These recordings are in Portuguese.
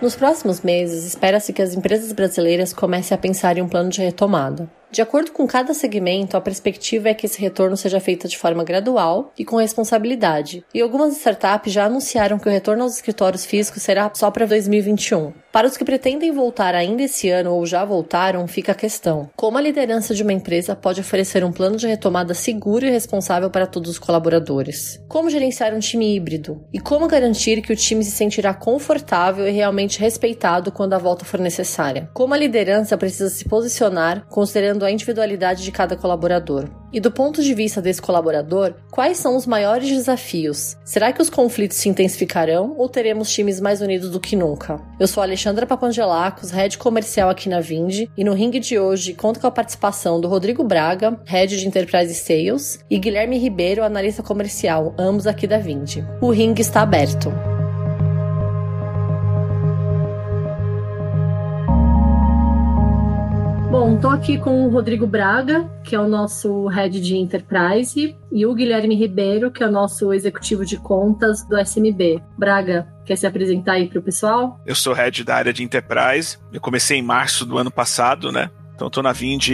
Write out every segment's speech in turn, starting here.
Nos próximos meses, espera-se que as empresas brasileiras comecem a pensar em um plano de retomada. De acordo com cada segmento, a perspectiva é que esse retorno seja feito de forma gradual e com responsabilidade. E algumas startups já anunciaram que o retorno aos escritórios físicos será só para 2021. Para os que pretendem voltar ainda esse ano ou já voltaram, fica a questão: como a liderança de uma empresa pode oferecer um plano de retomada seguro e responsável para todos os colaboradores? Como gerenciar um time híbrido? E como garantir que o time se sentirá confortável e realmente respeitado quando a volta for necessária? Como a liderança precisa se posicionar considerando a individualidade de cada colaborador. E do ponto de vista desse colaborador, quais são os maiores desafios? Será que os conflitos se intensificarão ou teremos times mais unidos do que nunca? Eu sou Alexandra Papangelacos, head comercial aqui na Vindi, e no ringue de hoje conto com a participação do Rodrigo Braga, head de Enterprise Sales, e Guilherme Ribeiro, analista comercial, ambos aqui da Vindi. O ringue está aberto. Bom, estou aqui com o Rodrigo Braga, que é o nosso head de Enterprise, e o Guilherme Ribeiro, que é o nosso executivo de contas do SMB. Braga, quer se apresentar aí para o pessoal? Eu sou head da área de Enterprise. Eu comecei em março do ano passado, né? Então estou na Vind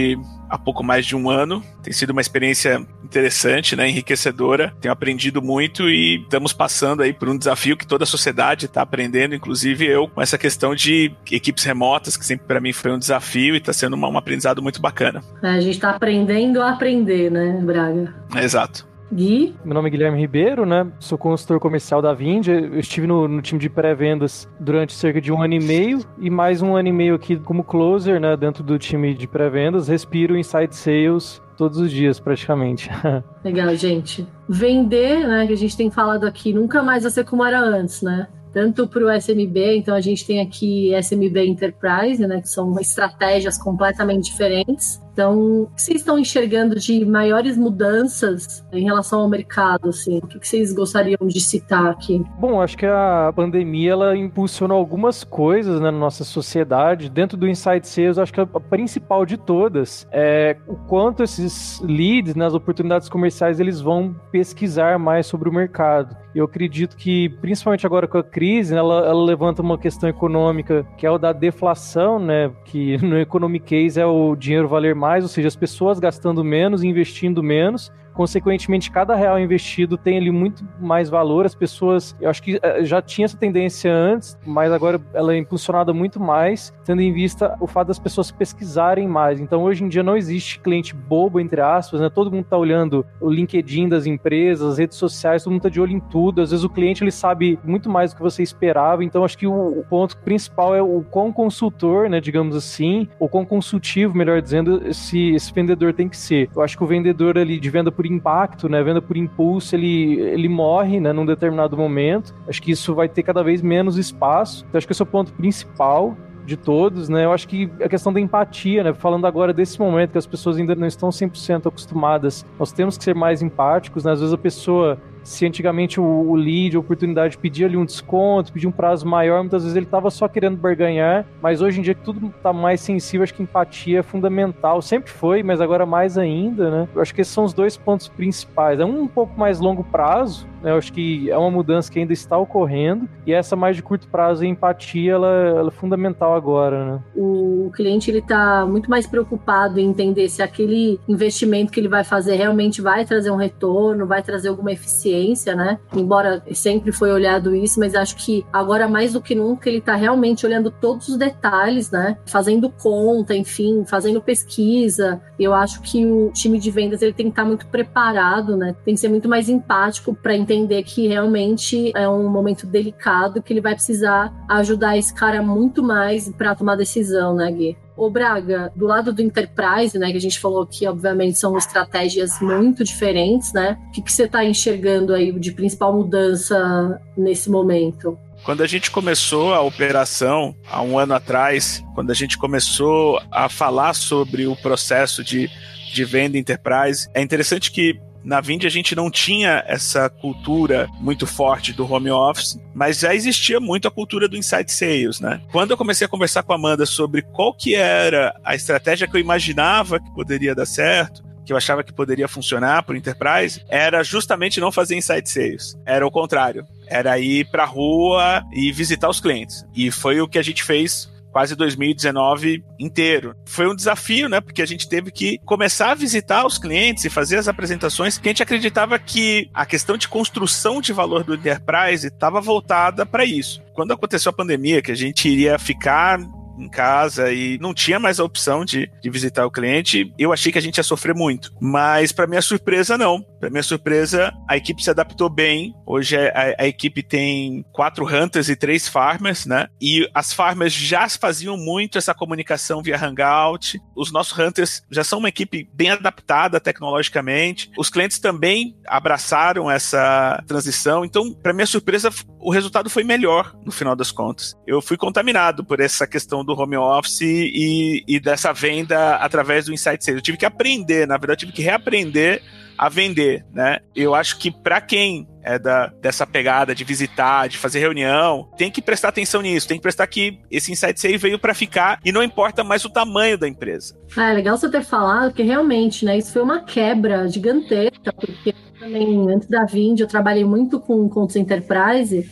há pouco mais de um ano. Tem sido uma experiência interessante, né, enriquecedora. Tenho aprendido muito e estamos passando aí por um desafio que toda a sociedade está aprendendo, inclusive eu, com essa questão de equipes remotas, que sempre para mim foi um desafio e está sendo uma, um aprendizado muito bacana. É, a gente está aprendendo a aprender, né, Braga? exato. Gui. Meu nome é Guilherme Ribeiro, né? Sou consultor comercial da Vind. Eu estive no, no time de pré-vendas durante cerca de um ano e meio e mais um ano e meio aqui como closer, né? Dentro do time de pré-vendas. Respiro inside sales todos os dias, praticamente. Legal, gente. Vender, né? Que a gente tem falado aqui, nunca mais vai ser como era antes, né? tanto para o SMB, então a gente tem aqui SMB Enterprise, né, que são estratégias completamente diferentes. Então, o que vocês estão enxergando de maiores mudanças em relação ao mercado? Assim? O que vocês gostariam de citar aqui? Bom, acho que a pandemia ela impulsionou algumas coisas né, na nossa sociedade. Dentro do Insight Sales, acho que a principal de todas é o quanto esses leads, nas né, oportunidades comerciais, eles vão pesquisar mais sobre o mercado. Eu acredito que, principalmente agora com a crise, né, ela, ela levanta uma questão econômica que é o da deflação, né? Que no Economic Case é o dinheiro valer mais mais, ou seja, as pessoas gastando menos, investindo menos, consequentemente, cada real investido tem ali muito mais valor. As pessoas, eu acho que eh, já tinha essa tendência antes, mas agora ela é impulsionada muito mais, tendo em vista o fato das pessoas pesquisarem mais. Então, hoje em dia não existe cliente bobo, entre aspas, né? Todo mundo está olhando o LinkedIn das empresas, as redes sociais, todo mundo está de olho em tudo. Às vezes o cliente ele sabe muito mais do que você esperava. Então, acho que o, o ponto principal é o quão consultor, né, digamos assim, ou quão consultivo, melhor dizendo, esse, esse vendedor tem que ser. Eu acho que o vendedor ali de venda por impacto, né, venda por impulso, ele, ele morre, né, num determinado momento. Acho que isso vai ter cada vez menos espaço. Então, acho que esse é o ponto principal de todos, né? Eu acho que a questão da empatia, né? Falando agora desse momento que as pessoas ainda não estão 100% acostumadas, nós temos que ser mais empáticos, né? Às vezes a pessoa se antigamente o, o lead, a oportunidade pedia ali um desconto, pedia um prazo maior, muitas vezes ele estava só querendo barganhar, mas hoje em dia que tudo está mais sensível, acho que empatia é fundamental. Sempre foi, mas agora mais ainda, né? Eu acho que esses são os dois pontos principais. É um, um pouco mais longo prazo? Eu acho que é uma mudança que ainda está ocorrendo, e essa mais de curto prazo, a empatia, ela, ela é fundamental agora, né? O cliente, ele está muito mais preocupado em entender se aquele investimento que ele vai fazer realmente vai trazer um retorno, vai trazer alguma eficiência ciência, né? Embora sempre foi olhado isso, mas acho que agora mais do que nunca ele está realmente olhando todos os detalhes, né? Fazendo conta, enfim, fazendo pesquisa. Eu acho que o time de vendas ele tem que estar tá muito preparado, né? Tem que ser muito mais empático para entender que realmente é um momento delicado que ele vai precisar ajudar esse cara muito mais para tomar decisão, né, Gui? Ô Braga, do lado do Enterprise, né, que a gente falou que obviamente são estratégias muito diferentes, né? O que, que você está enxergando aí de principal mudança nesse momento? Quando a gente começou a operação há um ano atrás, quando a gente começou a falar sobre o processo de, de venda enterprise, é interessante que na Vind a gente não tinha essa cultura muito forte do home office, mas já existia muito a cultura do inside sales, né? Quando eu comecei a conversar com a Amanda sobre qual que era a estratégia que eu imaginava que poderia dar certo, que eu achava que poderia funcionar para o Enterprise era justamente não fazer inside sales. Era o contrário. Era ir para a rua e visitar os clientes. E foi o que a gente fez quase 2019 inteiro. Foi um desafio, né? Porque a gente teve que começar a visitar os clientes e fazer as apresentações, que a gente acreditava que a questão de construção de valor do enterprise estava voltada para isso. Quando aconteceu a pandemia, que a gente iria ficar em casa e não tinha mais a opção de, de visitar o cliente, eu achei que a gente ia sofrer muito. Mas, para minha surpresa, não. Para minha surpresa, a equipe se adaptou bem. Hoje a, a, equipe tem quatro hunters e três farmers, né? E as farmers já faziam muito essa comunicação via Hangout. Os nossos hunters já são uma equipe bem adaptada tecnologicamente. Os clientes também abraçaram essa transição. Então, para minha surpresa, o resultado foi melhor no final das contas. Eu fui contaminado por essa questão do home office e, e dessa venda através do Insight Sales. Eu tive que aprender, na verdade, eu tive que reaprender a vender, né? Eu acho que para quem é da, dessa pegada de visitar, de fazer reunião, tem que prestar atenção nisso, tem que prestar que esse Insight Sales veio para ficar e não importa mais o tamanho da empresa. Ah, é legal você ter falado que realmente, né, isso foi uma quebra gigantesca, porque também antes da Vind eu trabalhei muito com contos enterprise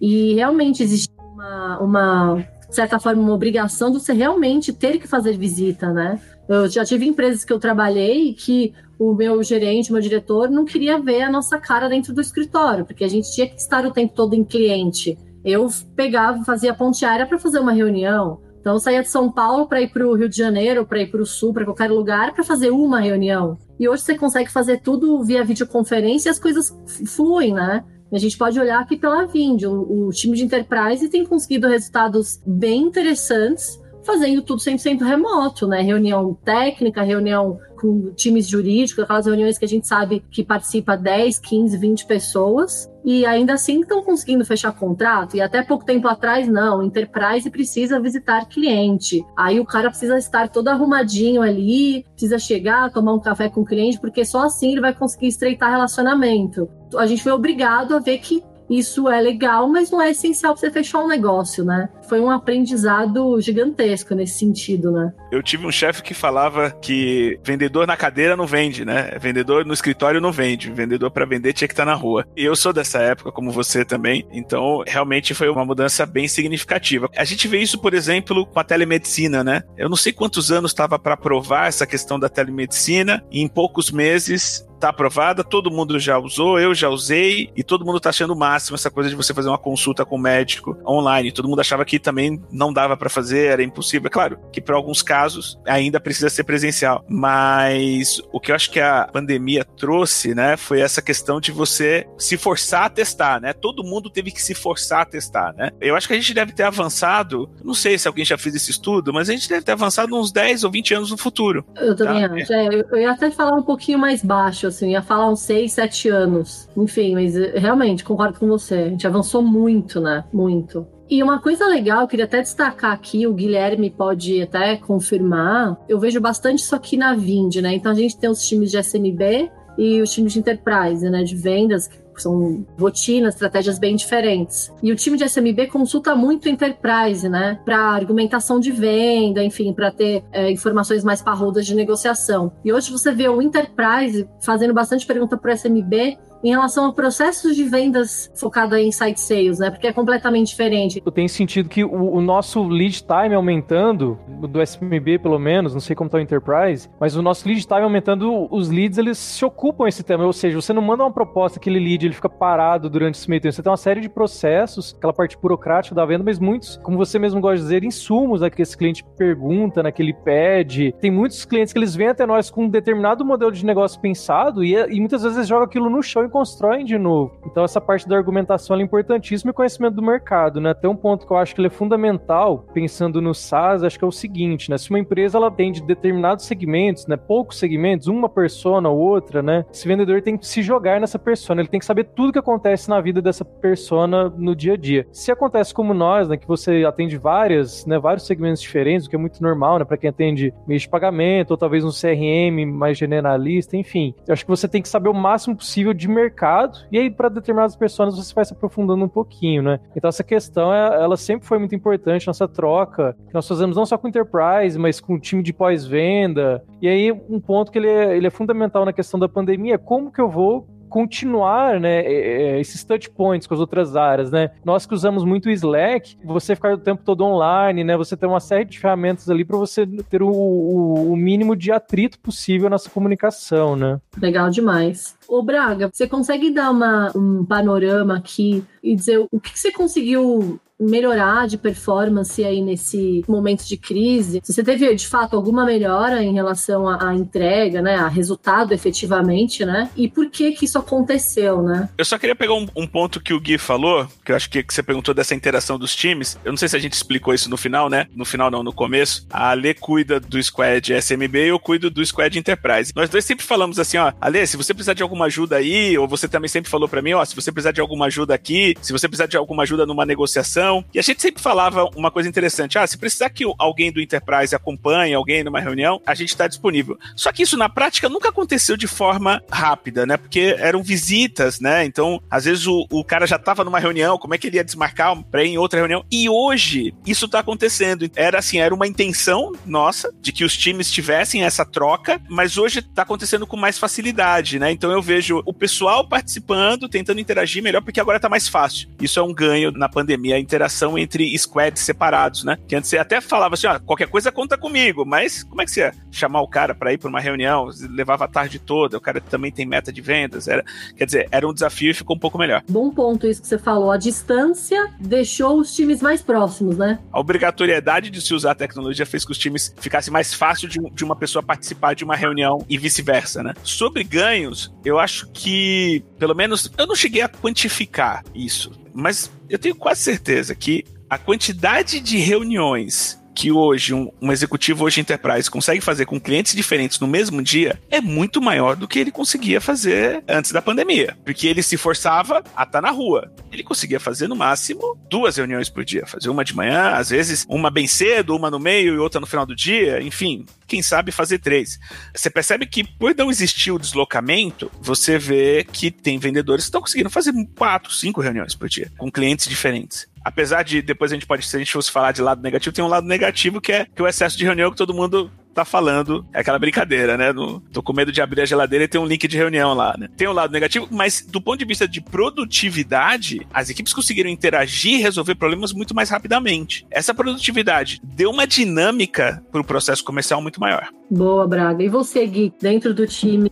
e realmente existia uma, uma certa forma, uma obrigação de você realmente ter que fazer visita, né? Eu já tive empresas que eu trabalhei que o meu gerente, o meu diretor, não queria ver a nossa cara dentro do escritório, porque a gente tinha que estar o tempo todo em cliente. Eu pegava, fazia ponte aérea para fazer uma reunião. Então, eu saía de São Paulo para ir para o Rio de Janeiro, para ir para o Sul, para qualquer lugar, para fazer uma reunião. E hoje você consegue fazer tudo via videoconferência e as coisas fluem, né? A gente pode olhar aqui pela Vind, o, o time de enterprise tem conseguido resultados bem interessantes fazendo tudo 100% remoto, né? Reunião técnica, reunião com times jurídicos, aquelas reuniões que a gente sabe que participa 10, 15, 20 pessoas, e ainda assim estão conseguindo fechar contrato. E até pouco tempo atrás, não, Enterprise precisa visitar cliente. Aí o cara precisa estar todo arrumadinho ali, precisa chegar, tomar um café com o cliente, porque só assim ele vai conseguir estreitar relacionamento a gente foi obrigado a ver que isso é legal, mas não é essencial para você fechar um negócio, né? Foi um aprendizado gigantesco nesse sentido, né? Eu tive um chefe que falava que vendedor na cadeira não vende, né? Vendedor no escritório não vende. Vendedor para vender tinha que estar tá na rua. E eu sou dessa época, como você também. Então, realmente foi uma mudança bem significativa. A gente vê isso, por exemplo, com a telemedicina, né? Eu não sei quantos anos estava para aprovar essa questão da telemedicina e em poucos meses tá aprovada, todo mundo já usou, eu já usei, e todo mundo tá achando o máximo essa coisa de você fazer uma consulta com o médico online. Todo mundo achava que também não dava para fazer, era impossível. É claro que para alguns casos ainda precisa ser presencial, mas o que eu acho que a pandemia trouxe, né, foi essa questão de você se forçar a testar, né? Todo mundo teve que se forçar a testar, né? Eu acho que a gente deve ter avançado, não sei se alguém já fez esse estudo, mas a gente deve ter avançado uns 10 ou 20 anos no futuro. Eu também tá? acho. É, eu ia até falar um pouquinho mais baixo, assim, ia falar uns 6, 7 anos. Enfim, mas eh, realmente, concordo com você. A gente avançou muito, né? Muito. E uma coisa legal, eu queria até destacar aqui, o Guilherme pode até confirmar, eu vejo bastante isso aqui na Vind, né? Então a gente tem os times de SMB e os times de Enterprise, né? De vendas, são rotinas, estratégias bem diferentes. E o time de SMB consulta muito Enterprise, né? Para argumentação de venda, enfim, para ter é, informações mais parrudas de negociação. E hoje você vê o Enterprise fazendo bastante pergunta para o SMB em relação a processos de vendas focado em site sales, né? Porque é completamente diferente. Tem sentido que o, o, nosso lead time aumentando, do SMB pelo menos, não sei como está o Enterprise, mas o nosso lead time aumentando, os leads eles se ocupam esse tema, ou seja, você não manda uma proposta, aquele lead ele fica parado durante esse meio tempo, você tem uma série de processos, aquela parte burocrática da venda, mas muitos, como você mesmo gosta de dizer, insumos né, que esse cliente pergunta, né, que ele pede. Tem muitos clientes que eles vêm até nós com um determinado modelo de negócio pensado e, e muitas vezes eles jogam aquilo no chão constroem de novo. Então essa parte da argumentação é importantíssima e conhecimento do mercado, né? Até um ponto que eu acho que ele é fundamental, pensando no SaaS, acho que é o seguinte, né? Se uma empresa ela tem de determinados segmentos, né, poucos segmentos, uma persona ou outra, né? Esse vendedor tem que se jogar nessa persona, ele tem que saber tudo que acontece na vida dessa persona no dia a dia. Se acontece como nós, né, que você atende várias, né, vários segmentos diferentes, o que é muito normal, né, para quem atende meio de pagamento ou talvez um CRM mais generalista, enfim. Eu acho que você tem que saber o máximo possível de mercado mercado, e aí para determinadas pessoas você vai se aprofundando um pouquinho, né? Então essa questão, é, ela sempre foi muito importante, nossa troca, que nós fazemos não só com Enterprise, mas com o time de pós-venda. E aí um ponto que ele é, ele é fundamental na questão da pandemia, como que eu vou continuar, né, é, é, esses touch points com as outras áreas, né? Nós que usamos muito o Slack, você ficar o tempo todo online, né? Você tem uma série de ferramentas ali para você ter o, o, mínimo de atrito possível nessa comunicação, né? Legal demais. Ô Braga, você consegue dar uma, um panorama aqui e dizer o que, que você conseguiu melhorar de performance aí nesse momento de crise? Se você teve de fato alguma melhora em relação à, entrega, né, a resultado efetivamente, né? E por que que isso aconteceu, né? Eu só queria pegar um, um ponto que o Gui falou, que eu acho que, que, você perguntou dessa interação dos times. Eu não sei se a gente explicou isso no final, né? No final não, no começo. A Ale cuida do squad SMB e eu cuido do squad Enterprise. Nós dois sempre falamos assim, ó, Ale, se você precisar de alguma ajuda aí, ou você também sempre falou para mim, ó, se você precisar de alguma ajuda aqui, se você precisar de alguma ajuda numa negociação, e a gente sempre falava uma coisa interessante: ah, se precisar que alguém do Enterprise acompanhe alguém numa reunião, a gente está disponível. Só que isso na prática nunca aconteceu de forma rápida, né? Porque eram visitas, né? Então, às vezes o, o cara já estava numa reunião, como é que ele ia desmarcar para ir em outra reunião? E hoje isso está acontecendo. Era assim, era uma intenção nossa de que os times tivessem essa troca, mas hoje está acontecendo com mais facilidade, né? Então eu vejo o pessoal participando, tentando interagir melhor, porque agora está mais fácil. Isso é um ganho na pandemia, a interação entre squads separados, né? Que antes você até falava assim, ah, qualquer coisa conta comigo, mas como é que você ia chamar o cara para ir para uma reunião? Levava a tarde toda, o cara também tem meta de vendas, era, quer dizer, era um desafio e ficou um pouco melhor. Bom ponto isso que você falou, a distância deixou os times mais próximos, né? A obrigatoriedade de se usar a tecnologia fez que os times ficassem mais fácil de, de uma pessoa participar de uma reunião e vice-versa, né? Sobre ganhos, eu acho que, pelo menos, eu não cheguei a quantificar isso, mas eu tenho quase certeza que a quantidade de reuniões que hoje um, um, executivo hoje enterprise consegue fazer com clientes diferentes no mesmo dia é muito maior do que ele conseguia fazer antes da pandemia, porque ele se forçava a estar tá na rua. Ele conseguia fazer no máximo duas reuniões por dia, fazer uma de manhã, às vezes uma bem cedo, uma no meio e outra no final do dia, enfim, quem sabe fazer três. Você percebe que por não existir o deslocamento, você vê que tem vendedores que estão conseguindo fazer quatro, cinco reuniões por dia com clientes diferentes apesar de depois a gente pode, se a gente fosse falar de lado negativo, tem um lado negativo que é que o excesso de reunião que todo mundo tá falando. É aquela brincadeira, né? No, tô com medo de abrir a geladeira e ter um link de reunião lá, né? Tem um lado negativo, mas do ponto de vista de produtividade, as equipes conseguiram interagir e resolver problemas muito mais rapidamente. Essa produtividade deu uma dinâmica pro processo comercial muito maior. Boa, Braga. E você, Gui, dentro do time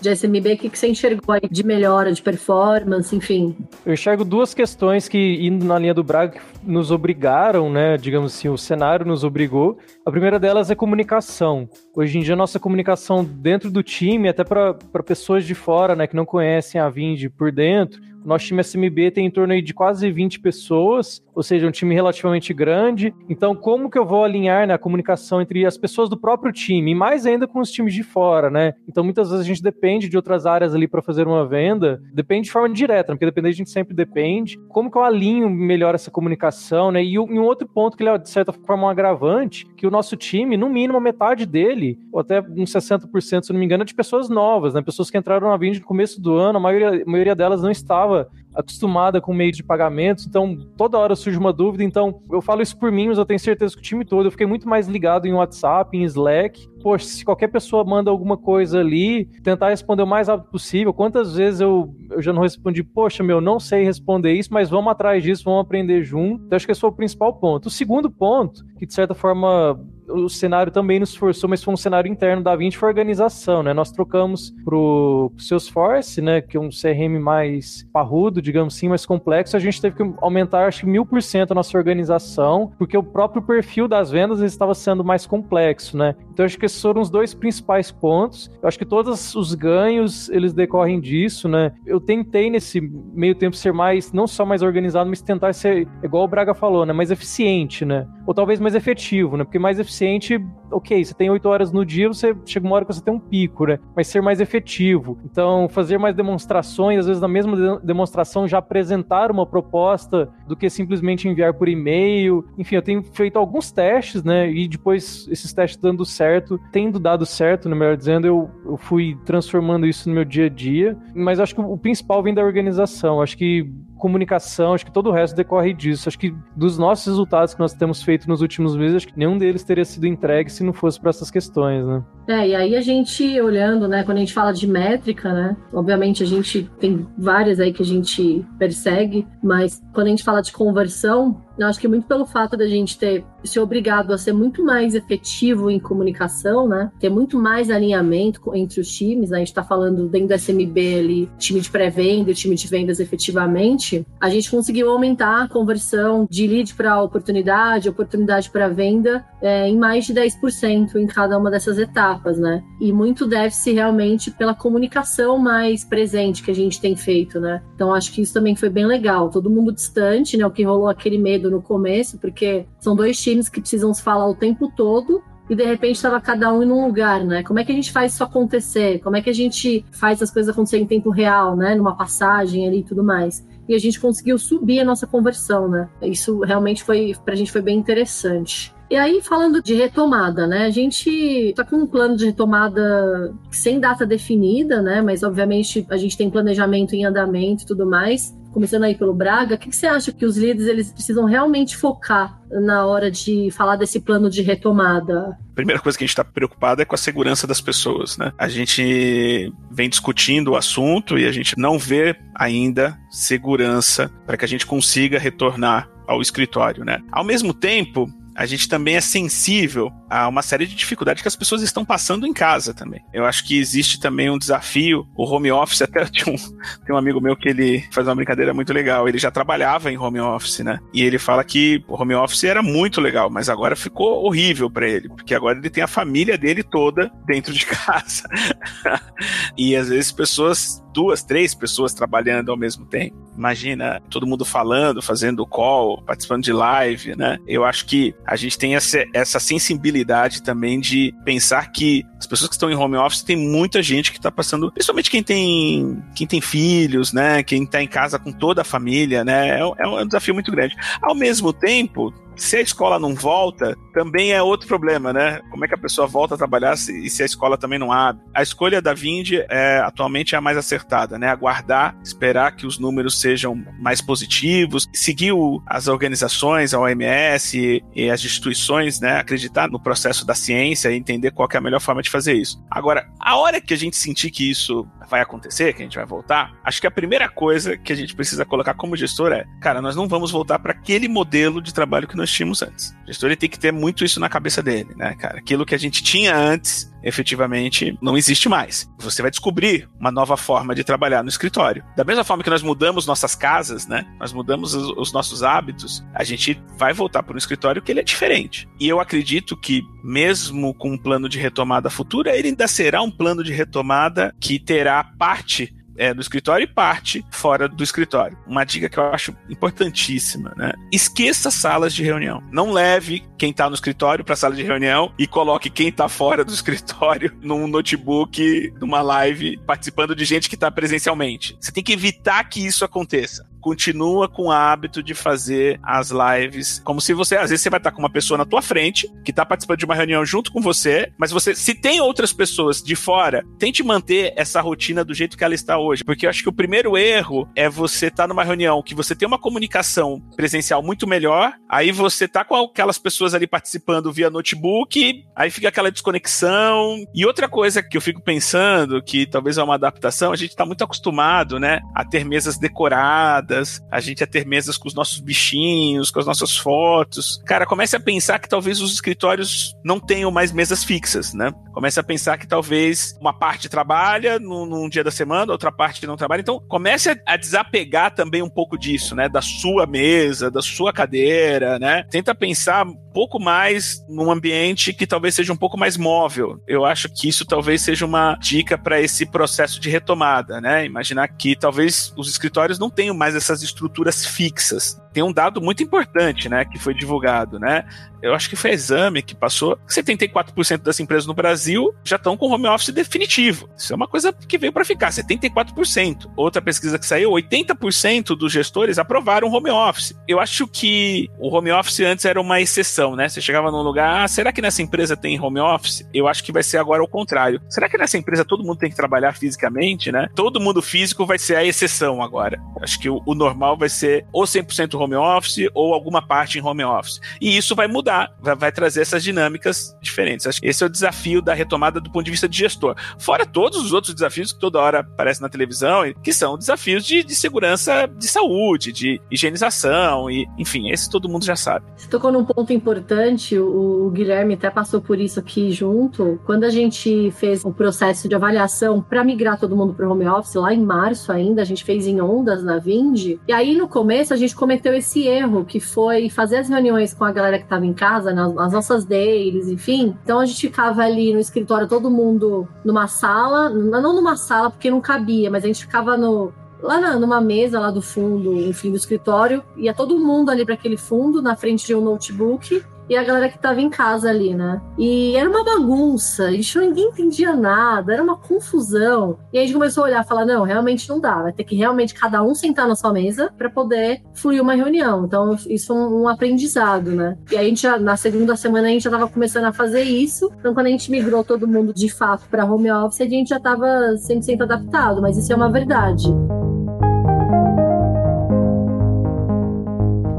de SMB, o que, que você enxergou aí de melhora, de performance, enfim? Eu enxergo duas questões que, indo na linha do Braga, nos obrigaram, né? Digamos assim, o cenário nos obrigou. A primeira delas é comunicação. Hoje em dia, nossa comunicação dentro do time, até para pessoas de fora, né, que não conhecem a Vind por dentro, nosso time SMB tem em torno de quase 20 pessoas, ou seja, um time relativamente grande. Então, como que eu vou alinhar né, a comunicação entre as pessoas do próprio time, e mais ainda com os times de fora, né? Então, muitas vezes a gente depende de outras áreas ali para fazer uma venda, depende de forma direta, né? porque depender a gente sempre depende. Como que eu alinho melhor essa comunicação, né? E, um outro ponto que ele é, de certa forma, um agravante, que o nosso time, no mínimo, metade dele, ou até uns 60%, se não me engano, é de pessoas novas, né? Pessoas que entraram na Vind no começo do ano, a maioria, a maioria delas não estava estava acostumada com meio de pagamentos, então toda hora surge uma dúvida. Então eu falo isso por mim, mas eu tenho certeza que o time todo, eu fiquei muito mais ligado em WhatsApp, em Slack. Poxa, se qualquer pessoa manda alguma coisa ali, tentar responder o mais rápido possível. Quantas vezes eu, eu já não respondi, poxa, meu, não sei responder isso, mas vamos atrás disso, vamos aprender junto. Então acho que esse foi o principal ponto. O segundo ponto, que de certa forma o cenário também nos forçou, mas foi um cenário interno da 20 foi organização, né? Nós trocamos pro Salesforce, né, que é um CRM mais parrudo, digamos assim, mais complexo. A gente teve que aumentar, acho que mil por cento a nossa organização, porque o próprio perfil das vendas estava sendo mais complexo, né? Então acho que esses foram os dois principais pontos. Eu acho que todos os ganhos eles decorrem disso, né? Eu tentei nesse meio tempo ser mais, não só mais organizado, mas tentar ser igual o Braga falou, né, mais eficiente, né? Ou talvez mais efetivo, né? Porque mais eficiente eficiente ok, você tem oito horas no dia, você chega uma hora que você tem um pico, né? Mas ser mais efetivo. Então, fazer mais demonstrações, às vezes na mesma demonstração já apresentar uma proposta do que simplesmente enviar por e-mail. Enfim, eu tenho feito alguns testes, né? E depois esses testes dando certo, tendo dado certo, né, melhor dizendo, eu, eu fui transformando isso no meu dia a dia. Mas acho que o principal vem da organização. Acho que comunicação, acho que todo o resto decorre disso. Acho que dos nossos resultados que nós temos feito nos últimos meses, acho que nenhum deles teria sido entregue se não fosse para essas questões, né? É, e aí a gente olhando, né, quando a gente fala de métrica, né, obviamente a gente tem várias aí que a gente persegue, mas quando a gente fala de conversão, eu acho que muito pelo fato da gente ter se obrigado a ser muito mais efetivo em comunicação, né? Ter muito mais alinhamento entre os times, né? A gente está falando dentro do SMB ali, time de pré-venda time de vendas efetivamente. A gente conseguiu aumentar a conversão de lead para oportunidade, oportunidade para venda é, em mais de 10% em cada uma dessas etapas, né? E muito deve-se realmente pela comunicação mais presente que a gente tem feito, né? Então acho que isso também foi bem legal. Todo mundo distante, né? O que rolou aquele medo no começo, porque são dois times que precisam se falar o tempo todo e de repente estava cada um em um lugar, né? Como é que a gente faz isso acontecer? Como é que a gente faz as coisas acontecerem em tempo real, né? Numa passagem ali e tudo mais. E a gente conseguiu subir a nossa conversão, né? Isso realmente foi, pra gente foi bem interessante. E aí, falando de retomada, né? A gente tá com um plano de retomada sem data definida, né? Mas obviamente a gente tem planejamento em andamento e tudo mais começando aí pelo Braga, o que, que, você acha que os líderes eles precisam realmente focar na hora de falar desse plano de retomada? Primeira coisa que a gente está preocupado é com a segurança das pessoas, né? A gente vem discutindo o assunto e a gente não vê ainda segurança para que a gente consiga retornar ao escritório, né? Ao mesmo tempo, a gente também é sensível a uma série de dificuldades que as pessoas estão passando em casa também. Eu acho que existe também um desafio, o home office, até tem um, tem um amigo meu que ele faz uma brincadeira muito legal, ele já trabalhava em home office, né? E ele fala que o home office era muito legal, mas agora ficou horrível para ele, porque agora ele tem a família dele toda dentro de casa. e às vezes pessoas duas, três pessoas trabalhando ao mesmo tempo. Imagina todo mundo falando, fazendo call, participando de live, né? Eu acho que a gente tem essa, essa sensibilidade também de pensar que as pessoas que estão em home office tem muita gente que está passando, principalmente quem tem, quem tem filhos, né? Quem está em casa com toda a família, né? É, é um desafio muito grande. Ao mesmo tempo, se a escola não volta, também é outro problema, né? Como é que a pessoa volta a trabalhar se, e se a escola também não abre? A escolha da Vind é atualmente é a mais acertada, né? Aguardar, esperar que os números sejam mais positivos, seguir o, as organizações, a OMS e, e, as instituições, né? Acreditar no processo da ciência e entender qual é a melhor forma de fazer isso. Agora, a hora que a gente sentir que isso vai acontecer, que a gente vai voltar, acho que a primeira coisa que a gente precisa colocar como gestor é, cara, nós não vamos voltar para aquele modelo de trabalho que nós tínhamos antes. O gestor tem que ter muito isso na cabeça dele, né, cara? Aquilo que a gente tinha antes efetivamente não existe mais. Você vai descobrir uma nova forma de trabalhar no escritório. Da mesma forma que nós mudamos nossas casas, né? Nós mudamos os, os nossos hábitos, a gente vai voltar para um escritório que ele é diferente. E eu acredito que mesmo com um plano de retomada futura, ele ainda será um plano de retomada que terá parte é, do escritório e parte fora do escritório. Uma dica que eu acho importantíssima, né? Esqueça salas de reunião. Não leve quem está no escritório para sala de reunião e coloque quem está fora do escritório num notebook, numa live, participando de gente que está presencialmente. Você tem que evitar que isso aconteça continua com o hábito de fazer as lives como se você, às vezes você vai estar com uma pessoa na tua frente, que está participando de uma reunião junto com você, mas você, se tem outras pessoas de fora, tente manter essa rotina do jeito que ela está hoje, porque eu acho que o primeiro erro é você estar tá numa reunião que você tem uma comunicação presencial muito melhor, aí você tá com aquelas pessoas ali participando via notebook, aí fica aquela desconexão. E outra coisa que eu fico pensando, que talvez é uma adaptação, a gente está muito acostumado, né, a ter mesas decoradas, a gente a ter mesas com os nossos bichinhos, com as nossas fotos. Cara, comece a pensar que talvez os escritórios não tenham mais mesas fixas, né? Comece a pensar que talvez uma parte trabalha num, num dia da semana, outra parte não trabalha. Então, comece a, a, desapegar também um pouco disso, né? Da sua mesa, da sua cadeira, né? Tenta pensar pouco mais num ambiente que talvez seja um pouco mais móvel. Eu acho que isso talvez seja uma dica para esse processo de retomada, né? Imaginar que talvez os escritórios não tenham mais essas estruturas fixas. Tem um dado muito importante, né, que foi divulgado, né? Eu acho que foi exame que passou 74% das empresas no Brasil já estão com home office definitivo. Isso é uma coisa que veio para ficar, 74%. Outra pesquisa que saiu, 80% dos gestores aprovaram home office. Eu acho que o home office antes era uma exceção, né? Você chegava num lugar, ah, será que nessa empresa tem home office? Eu acho que vai ser agora o contrário. Será que nessa empresa todo mundo tem que trabalhar fisicamente, né? Todo mundo físico vai ser a exceção agora. Acho que o, o normal vai ser ou 100% home office ou alguma parte em home office. E isso vai mudar, vai, vai trazer essas dinâmicas diferentes. Acho que esse é o desafio da retomada do ponto de vista de gestor. Fora todos os outros desafios que toda hora aparecem na televisão, que são desafios de, de segurança de saúde, de higienização, e enfim, esse todo mundo já sabe. Você tocou num ponto importante, o, o Guilherme até passou por isso aqui junto. Quando a gente fez o processo de avaliação para migrar todo mundo para o home office, lá em março ainda, a gente fez em ondas na Vind. E aí no começo a gente cometeu esse erro, que foi fazer as reuniões com a galera que estava em casa, nas, nas nossas dailies, enfim. Então a gente ficava ali no escritório, todo mundo numa sala, não numa sala porque não cabia, mas a gente ficava no, lá numa mesa lá do fundo, enfim, do escritório, ia todo mundo ali para aquele fundo, na frente de um notebook, e a galera que tava em casa ali, né? E era uma bagunça, gente ninguém entendia nada, era uma confusão. E a gente começou a olhar e falar: não, realmente não dá, vai ter que realmente cada um sentar na sua mesa para poder fluir uma reunião. Então, isso foi um, aprendizado, né? E a gente já, na segunda semana, a gente já tava começando a fazer isso. Então, quando a gente migrou todo mundo de fato para home office, a gente já tava 100% adaptado, mas isso é uma verdade.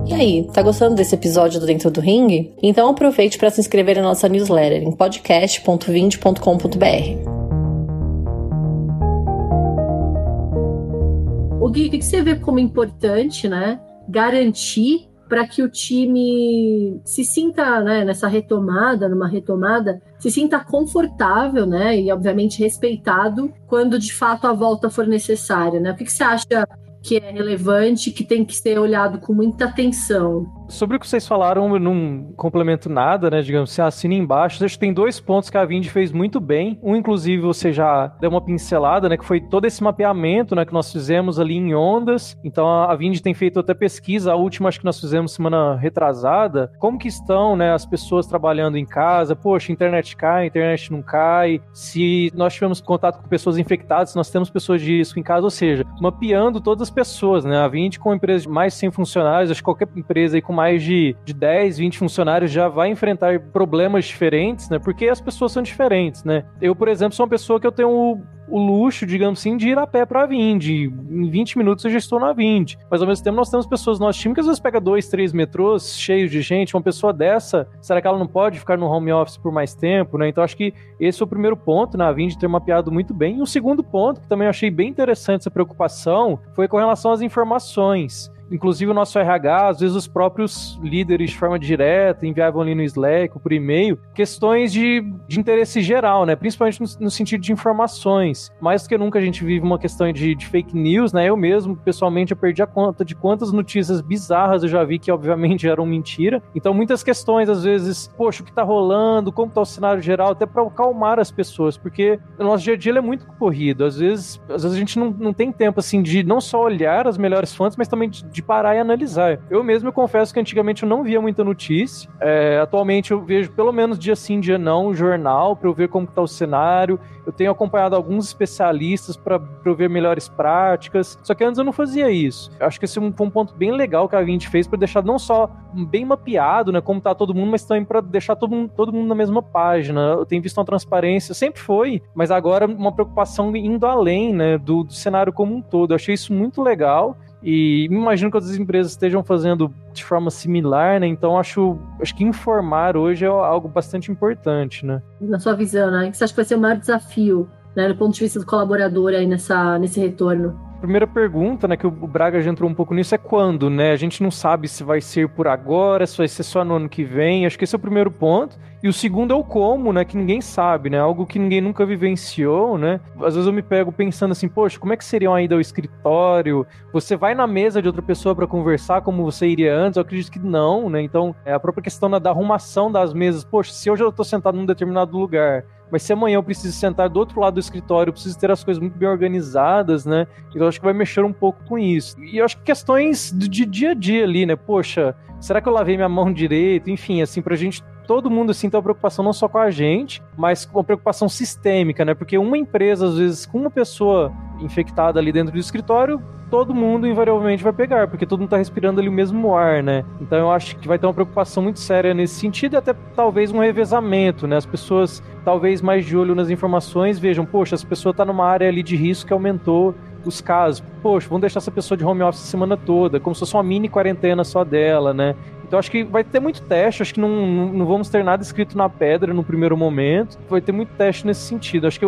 E aí, tá gostando desse episódio do Dentro do Ring? Então aproveite para se inscrever na nossa newsletter em podcast.20.com.br. O Gui, o que você vê como importante, né? Garantir para que o time se sinta, né, nessa retomada, numa retomada, se sinta confortável, né, e obviamente respeitado quando de fato a volta for necessária, né? O que, que você acha que é relevante, que tem que ser olhado com muita atenção. Sobre o que vocês falaram, eu não complemento nada, né? Digamos, você assina embaixo. Acho que tem dois pontos que a Vind fez muito bem. Um, inclusive, você já deu uma pincelada, né? Que foi todo esse mapeamento, né? Que nós fizemos ali em ondas. Então, a Vind tem feito até pesquisa. A última, acho que nós fizemos semana retrasada. Como que estão, né? As pessoas trabalhando em casa. Poxa, internet cai, internet não cai. Se nós tivemos contato com pessoas infectadas, se nós temos pessoas de risco em casa. Ou seja, mapeando todas as pessoas, né? A Vind com empresas de mais de 100 funcionários. Acho que qualquer empresa aí com mais de, de 10, 20 funcionários já vai enfrentar problemas diferentes, né? Porque as pessoas são diferentes, né? Eu, por exemplo, sou uma pessoa que eu tenho o, o luxo, digamos assim, de ir a pé pra Vind. Em 20 minutos eu já estou na Vind. Mas ao mesmo tempo nós temos pessoas no nosso time que às vezes pega dois, três metrôs cheios de gente. Uma pessoa dessa, será que ela não pode ficar no home office por mais tempo, né? Então acho que esse é o primeiro ponto, na né? Vind ter mapeado muito bem. E o segundo ponto, que também achei bem interessante essa preocupação, foi com relação às informações inclusive o nosso RH, às vezes os próprios líderes de forma direta enviavam ali no Slack por e-mail questões de, de interesse geral, né? Principalmente no, no, sentido de informações. Mais do que nunca a gente vive uma questão de, de, fake news, né? Eu mesmo, pessoalmente, eu perdi a conta de quantas notícias bizarras eu já vi que, obviamente, eram mentira. Então, muitas questões, às vezes, poxa, o que tá rolando, como tá o cenário geral, até para acalmar as pessoas, porque o nosso dia a dia é muito corrido. Às vezes, às vezes a gente não, não tem tempo, assim, de não só olhar as melhores fontes, mas também de de parar e analisar. Eu mesmo eu confesso que antigamente eu não via muita notícia. É, atualmente eu vejo pelo menos dia sim, dia não, jornal, para eu ver como está o cenário. Eu tenho acompanhado alguns especialistas para eu ver melhores práticas. Só que antes eu não fazia isso. Eu acho que esse foi um ponto bem legal que a gente fez para deixar não só bem mapeado, né, como tá todo mundo, mas também para deixar todo mundo, todo mundo na mesma página. Eu tenho visto uma transparência, sempre foi, mas agora uma preocupação indo além, né, do, do cenário como um todo. Eu achei isso muito legal e me imagino que outras empresas estejam fazendo de forma similar, né? Então acho, acho que informar hoje é algo bastante importante, né? Na sua visão, né? O que você acha que vai ser o maior desafio, né, do ponto de vista do colaborador aí nessa, nesse retorno? primeira pergunta, né, que o Braga já entrou um pouco nisso, é quando, né? A gente não sabe se vai ser por agora, se vai ser só no ano que vem. Acho que esse é o primeiro ponto. E o segundo é o como, né? Que ninguém sabe, né? Algo que ninguém nunca vivenciou, né? Às vezes eu me pego pensando assim, poxa, como é que seria uma ida ao escritório? Você vai na mesa de outra pessoa para conversar como você iria antes? Eu acredito que não, né? Então, é a própria questão da, arrumação das mesas. Poxa, se hoje eu tô sentado num determinado lugar mas se amanhã eu preciso sentar do outro lado do escritório, eu preciso ter as coisas muito bem organizadas, né? Então acho que vai mexer um pouco com isso. E eu acho que questões de dia a dia ali, né? Poxa, será que eu lavei minha mão direito? Enfim, assim, pra gente todo mundo assim tem uma preocupação não só com a gente, mas com uma preocupação sistêmica, né? Porque uma empresa, às vezes, com uma pessoa infectada ali dentro do escritório, todo mundo invariavelmente vai pegar, porque todo mundo tá respirando ali o mesmo ar, né? Então eu acho que vai ter uma preocupação muito séria nesse sentido e até talvez um revezamento, né? As pessoas, talvez mais de olho nas informações, vejam, poxa, essa pessoa tá numa área ali de risco que aumentou os casos. Poxa, vamos deixar essa pessoa de home office a semana toda, como se fosse uma mini quarentena só dela, né? Então acho que vai ter muito teste, acho que não, não, vamos ter nada escrito na pedra no primeiro momento. Vai ter muito teste nesse sentido. Acho que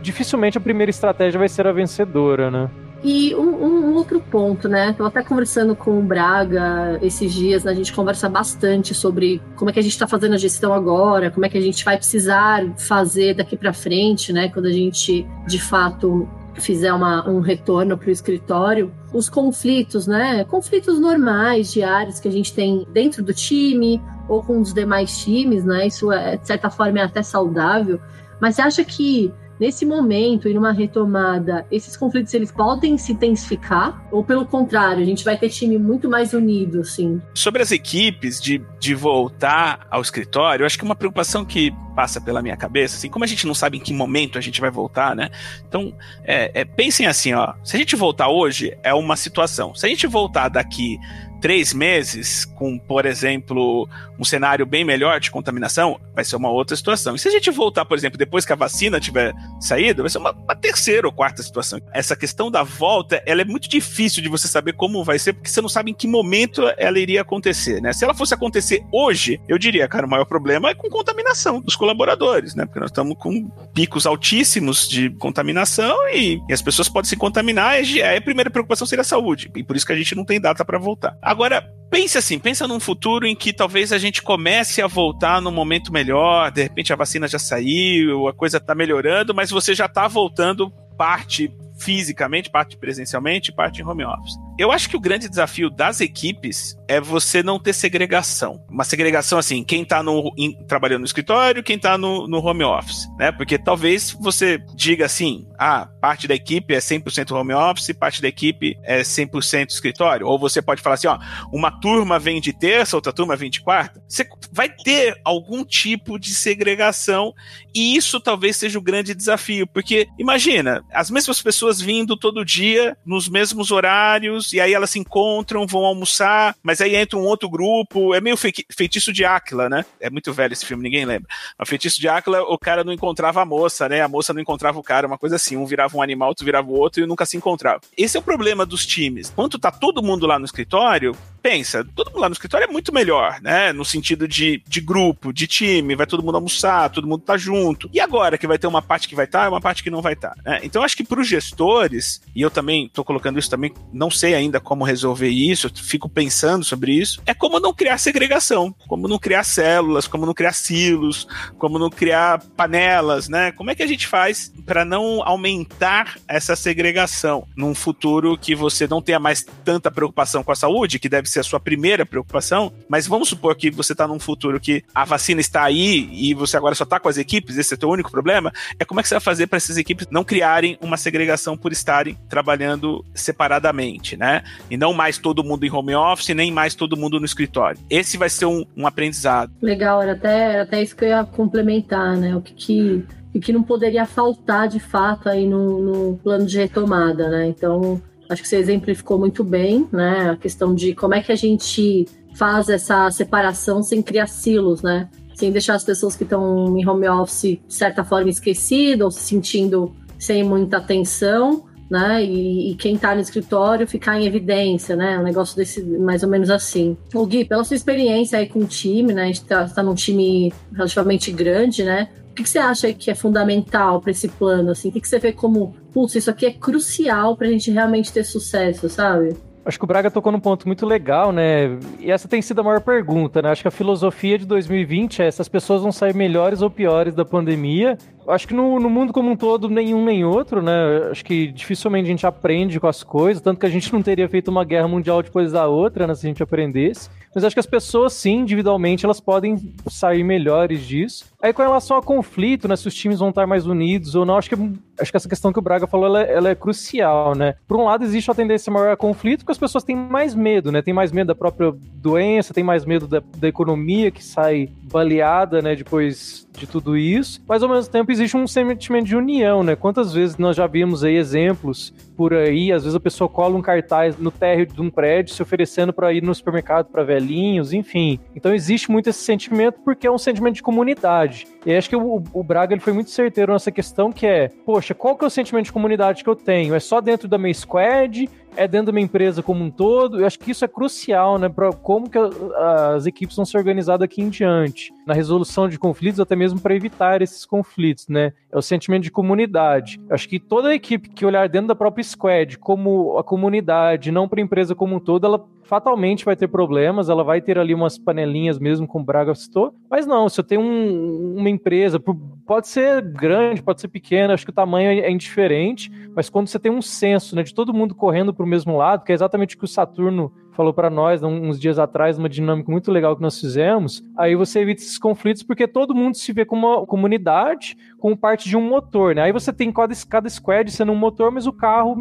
dificilmente a primeira estratégia vai ser a vencedora, né? E um, um, outro ponto, né? Eu até conversando com o Braga esses dias, né? a gente conversa bastante sobre como é que a gente está fazendo a gestão agora, como é que a gente vai precisar fazer daqui para frente, né? Quando a gente de fato fizer uma, um retorno para o escritório, os conflitos, né? Conflitos normais, diários que a gente tem dentro do time ou com os demais times, né? Isso é, de certa forma é até saudável. Mas você acha que nesse momento e numa retomada, esses conflitos eles podem se intensificar? Ou pelo contrário, a gente vai ter time muito mais unido, assim? Sobre as equipes de, de voltar ao escritório, eu acho que uma preocupação que passa pela minha cabeça, assim, como a gente não sabe em que momento a gente vai voltar, né? Então, é, é, pensem assim, ó, se a gente voltar hoje, é uma situação. Se a gente voltar daqui três meses, com, por exemplo, um cenário bem melhor de contaminação, vai ser uma outra situação. E se a gente voltar, por exemplo, depois que a vacina tiver saído, vai ser uma, uma terceira ou quarta situação. Essa questão da volta, ela é muito difícil de você saber como vai ser, porque você não sabe em que momento ela iria acontecer, né? Se ela fosse acontecer hoje, eu diria, cara, o maior problema é com contaminação dos colaboradores, né? Porque nós estamos com picos altíssimos de contaminação e, e as pessoas podem se contaminar, e a primeira preocupação seria a saúde. E por isso que a gente não tem data para voltar. Agora, pense assim, pensa num futuro em que talvez a gente comece a voltar num momento melhor, de repente a vacina já saiu, a coisa está melhorando, mas você já está voltando parte fisicamente, parte presencialmente, parte em home office. Eu acho que o grande desafio das equipes é você não ter segregação. Uma segregação assim, quem está trabalhando no escritório, quem está no, no home office, né? Porque talvez você diga assim, ah, parte da equipe é 100% home office, parte da equipe é 100% escritório. Ou você pode falar assim, ó, uma turma vem de terça, outra turma vem de quarta. Você vai ter algum tipo de segregação e isso talvez seja o grande desafio, porque imagina, as mesmas pessoas vindo todo dia nos mesmos horários, e aí elas se encontram, vão almoçar, mas aí entra um outro grupo. É meio feitiço de Áquila, né? É muito velho esse filme, ninguém lembra. O feitiço de Áquila, o cara não encontrava a moça, né? A moça não encontrava o cara, uma coisa assim. Um virava um animal, outro virava o outro e nunca se encontrava. Esse é o problema dos times. Quando tá todo mundo lá no escritório, pensa, todo mundo lá no escritório é muito melhor, né? No sentido de, de grupo, de time, vai todo mundo almoçar, todo mundo tá junto. E agora que vai ter uma parte que vai estar tá, e uma parte que não vai estar. Tá, né? Então acho que para os gestores, e eu também tô colocando isso também, não sei ainda como resolver isso, fico pensando sobre isso, é como não criar segregação, como não criar células, como não criar silos, como não criar panelas, né? Como é que a gente faz para não aumentar essa segregação num futuro que você não tenha mais tanta preocupação com a saúde, que deve ser a sua primeira preocupação, mas vamos supor que você está num futuro que a vacina está aí e você agora só está com as equipes, esse é o teu único problema, é como é que você vai fazer para essas equipes não criarem uma segregação por estarem trabalhando separadamente, né? E não mais todo mundo em home office, nem mais todo mundo no escritório. Esse vai ser um, um aprendizado. Legal, era até, era até isso que eu ia complementar, né? O que, que o que não poderia faltar de fato aí no, no plano de retomada, né? Então, acho que você exemplificou muito bem, né? A questão de como é que a gente faz essa separação sem criar silos, né? Sem deixar as pessoas que estão em home office de certa forma esquecidas ou se sentindo sem muita atenção, né? E, e quem está no escritório ficar em evidência, né? Um negócio desse, mais ou menos assim. O Gui, pela sua experiência aí com o time, né? A gente está tá num time relativamente grande, né? O que, que, você acha que é fundamental para esse plano? Assim? O que, que você vê como, putz, isso aqui é crucial para a gente realmente ter sucesso, sabe? Acho que o Braga tocou num ponto muito legal, né? E essa tem sido a maior pergunta, né? Acho que a filosofia de 2020 é se as pessoas vão sair melhores ou piores da pandemia. Acho que no, no mundo como um todo, nenhum nem outro, né? Acho que dificilmente a gente aprende com as coisas, tanto que a gente não teria feito uma guerra mundial depois da outra, né? Se a gente aprendesse. Mas acho que as pessoas, sim, individualmente, elas podem sair melhores disso. Aí, com relação ao conflito, né? Se os times vão estar mais unidos ou não, acho que, acho que essa questão que o Braga falou, ela, é, ela é crucial, né? Por um lado, existe a tendência maior a conflito, porque as pessoas têm mais medo, né? Tem mais medo da própria doença, tem mais medo da, da economia que sai baleada, né? Depois de tudo isso, mas ao mesmo tempo existe um sentimento de união, né? Quantas vezes nós já vimos aí exemplos por aí, às vezes a pessoa cola um cartaz no térreo de um prédio se oferecendo para ir no supermercado para velhinhos, enfim. Então existe muito esse sentimento porque é um sentimento de comunidade. E acho que o, o Braga ele foi muito certeiro nessa questão que é, poxa, qual que é o sentimento de comunidade que eu tenho? É só dentro da minha squad? é dentro de uma empresa como um todo. Eu acho que isso é crucial, né, para como que as equipes vão se organizar daqui em diante, na resolução de conflitos, até mesmo para evitar esses conflitos, né? É o sentimento de comunidade. Acho que toda equipe que olhar dentro da própria squad como a comunidade, não para a empresa como um todo, ela fatalmente vai ter problemas, ela vai ter ali umas panelinhas mesmo, como o Braga citou, mas não, se eu tenho um, uma empresa, pode ser grande, pode ser pequena, acho que o tamanho é indiferente, mas quando você tem um senso né, de todo mundo correndo para o mesmo lado, que é exatamente o que o Saturno falou para nós uns dias atrás, uma dinâmica muito legal que nós fizemos. Aí você evita esses conflitos porque todo mundo se vê como uma comunidade, como parte de um motor, né? Aí você tem cada, cada squad sendo um motor, mas o carro,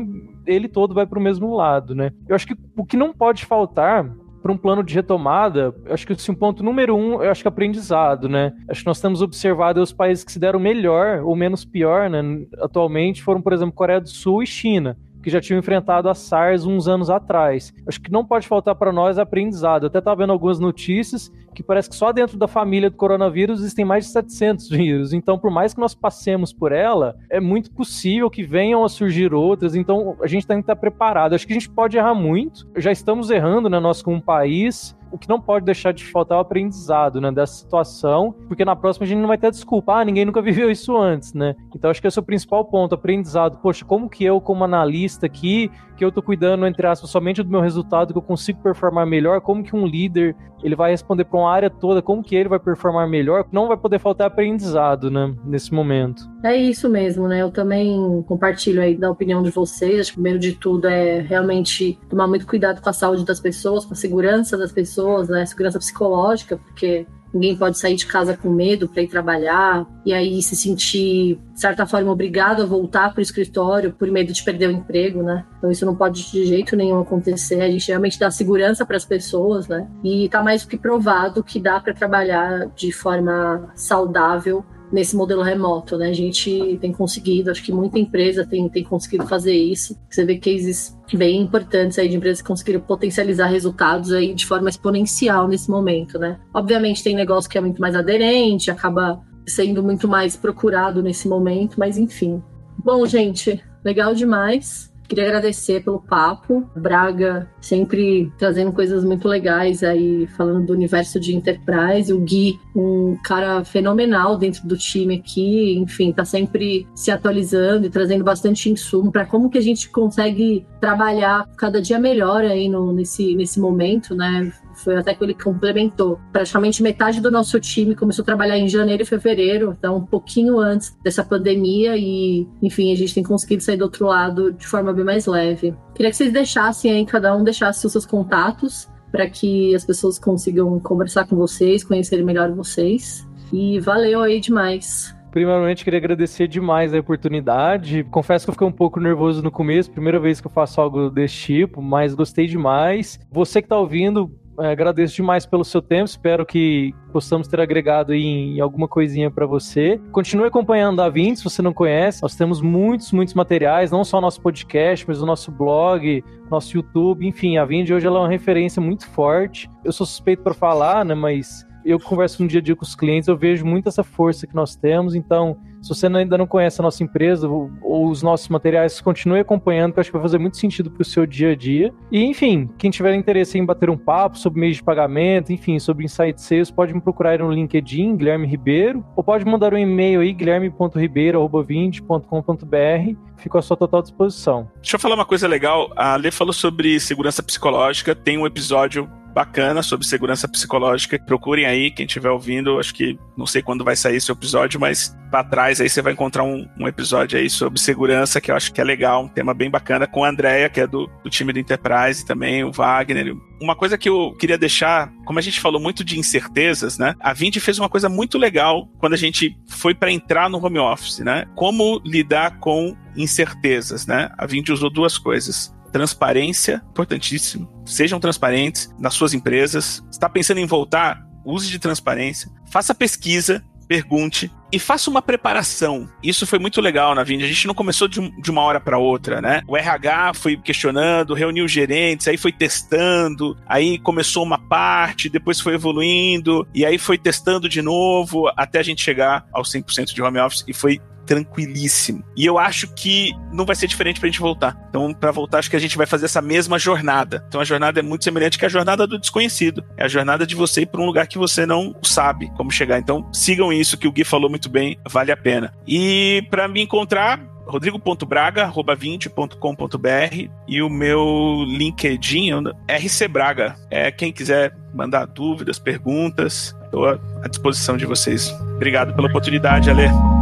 ele todo vai para o mesmo lado, né? Eu acho que o que não pode faltar para um plano de retomada, acho que assim, um ponto número um, eu acho que é aprendizado, né? Acho que nós temos observado os países que se deram melhor ou menos pior, né? Atualmente foram, por exemplo, Coreia do Sul e China que já tinham enfrentado a SARS uns anos atrás. Acho que não pode faltar para nós aprendizado. Eu até estava vendo algumas notícias que parece que só dentro da família do coronavírus existem mais de 700 vírus. Então, por mais que nós passemos por ela, é muito possível que venham a surgir outras. Então, a gente tem que estar preparado. Acho que a gente pode errar muito. Já estamos errando, né, nós como país o que não pode deixar de faltar é o aprendizado, né, dessa situação, porque na próxima a gente não vai ter desculpa, ah, ninguém nunca viveu isso antes, né? Então acho que esse é o principal ponto, aprendizado. Poxa, como que eu, como analista aqui, que eu tô cuidando, entre aspas, somente do meu resultado, que eu consigo performar melhor, como que um líder, ele vai responder para uma área toda, como que ele vai performar melhor, não vai poder faltar aprendizado, né, nesse momento. É isso mesmo, né? Eu também compartilho aí da opinião de vocês. Acho que primeiro de tudo é realmente tomar muito cuidado com a saúde das pessoas, com a segurança das pessoas, né? Segurança psicológica, porque Ninguém pode sair de casa com medo para ir trabalhar e aí se sentir, de certa forma, obrigado a voltar para o escritório por medo de perder o emprego, né? Então isso não pode de jeito nenhum acontecer. A gente realmente dá segurança para as pessoas, né? E está mais do que provado que dá para trabalhar de forma saudável nesse modelo remoto, né? A gente tem conseguido, acho que muita empresa tem, tem conseguido fazer isso. Você vê cases bem importantes aí de empresas que conseguiram potencializar resultados aí de forma exponencial nesse momento, né? Obviamente tem negócio que é muito mais aderente, acaba sendo muito mais procurado nesse momento, mas enfim. Bom, gente, legal demais. Queria agradecer pelo papo. Braga sempre trazendo coisas muito legais aí, falando do universo de Enterprise. O Gui, um cara fenomenal dentro do time aqui, enfim, tá sempre se atualizando e trazendo bastante insumo para como que a gente consegue trabalhar cada dia melhor aí no, nesse, nesse momento, né? Foi até que ele complementou. Praticamente metade do nosso time começou a trabalhar em janeiro e fevereiro, então um pouquinho antes dessa pandemia e, enfim, a gente tem conseguido sair do outro lado de forma bem mais leve. Queria que vocês deixassem aí, cada um deixasse os seus contatos para que as pessoas consigam conversar com vocês, conhecerem melhor vocês. E valeu aí demais. Primeiramente, queria agradecer demais a oportunidade. Confesso que eu fiquei um pouco nervoso no começo, primeira vez que eu faço algo desse tipo, mas gostei demais. Você que está ouvindo, é, agradeço demais pelo seu tempo. Espero que possamos ter agregado em, em alguma coisinha para você. Continue acompanhando a Vint, se você não conhece. Nós temos muitos, muitos materiais, não só nosso podcast, mas o nosso blog, nosso YouTube, enfim, a Vind hoje ela é uma referência muito forte. Eu sou suspeito para falar, né, mas eu converso no dia a dia com os clientes, eu vejo muito essa força que nós temos. Então, se você ainda não conhece a nossa empresa ou, os nossos materiais, continue acompanhando, que eu acho que vai fazer muito sentido para o seu dia a dia. E, enfim, quem tiver interesse em bater um papo sobre meios de pagamento, enfim, sobre Insight Sales, pode me procurar no LinkedIn, Guilherme Ribeiro, ou pode mandar um e-mail aí, guilherme.ribeiro.com.br. Fico à sua total disposição. Deixa eu falar uma coisa legal. A Lê falou sobre segurança psicológica. Tem um episódio bacana sobre segurança psicológica. Procurem aí, quem estiver ouvindo, acho que não sei quando vai sair esse episódio, mas para trás aí você vai encontrar um, um, episódio aí sobre segurança que eu acho que é legal, um tema bem bacana com a Andrea, que é do, do time do Enterprise também, o Wagner. Uma coisa que eu queria deixar, como a gente falou muito de incertezas, né? A Vindy fez uma coisa muito legal quando a gente foi para entrar no home office, né? Como lidar com incertezas, né? A Vindy usou duas coisas Transparência, importantíssimo. Sejam transparentes nas suas empresas. Está pensando em voltar? Use de transparência. Faça pesquisa, pergunte e faça uma preparação. Isso foi muito legal na Vinda. A gente não começou de, de uma hora para outra, né? O RH foi questionando, reuniu gerentes, aí foi testando, aí começou uma parte, depois foi evoluindo, e aí foi testando de novo até a gente chegar aos 100% de home office e foi tranquilíssimo. E eu acho que não vai ser diferente pra gente voltar. Então, para voltar, acho que a gente vai fazer essa mesma jornada. Então, a jornada é muito semelhante que a jornada do desconhecido. É a jornada de você ir para um lugar que você não sabe como chegar. Então, sigam isso que o Gui falou muito bem, vale a pena. E para me encontrar, rodrigo.braga.20.com.br e o meu LinkedIn, RC Braga. É quem quiser mandar dúvidas, perguntas, estou à disposição de vocês. Obrigado pela oportunidade, Ale.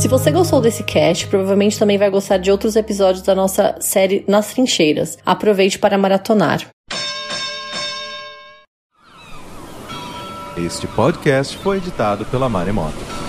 Se você gostou desse cast, provavelmente também vai gostar de outros episódios da nossa série Nas Trincheiras. Aproveite para maratonar. Este podcast foi editado pela Maremoto.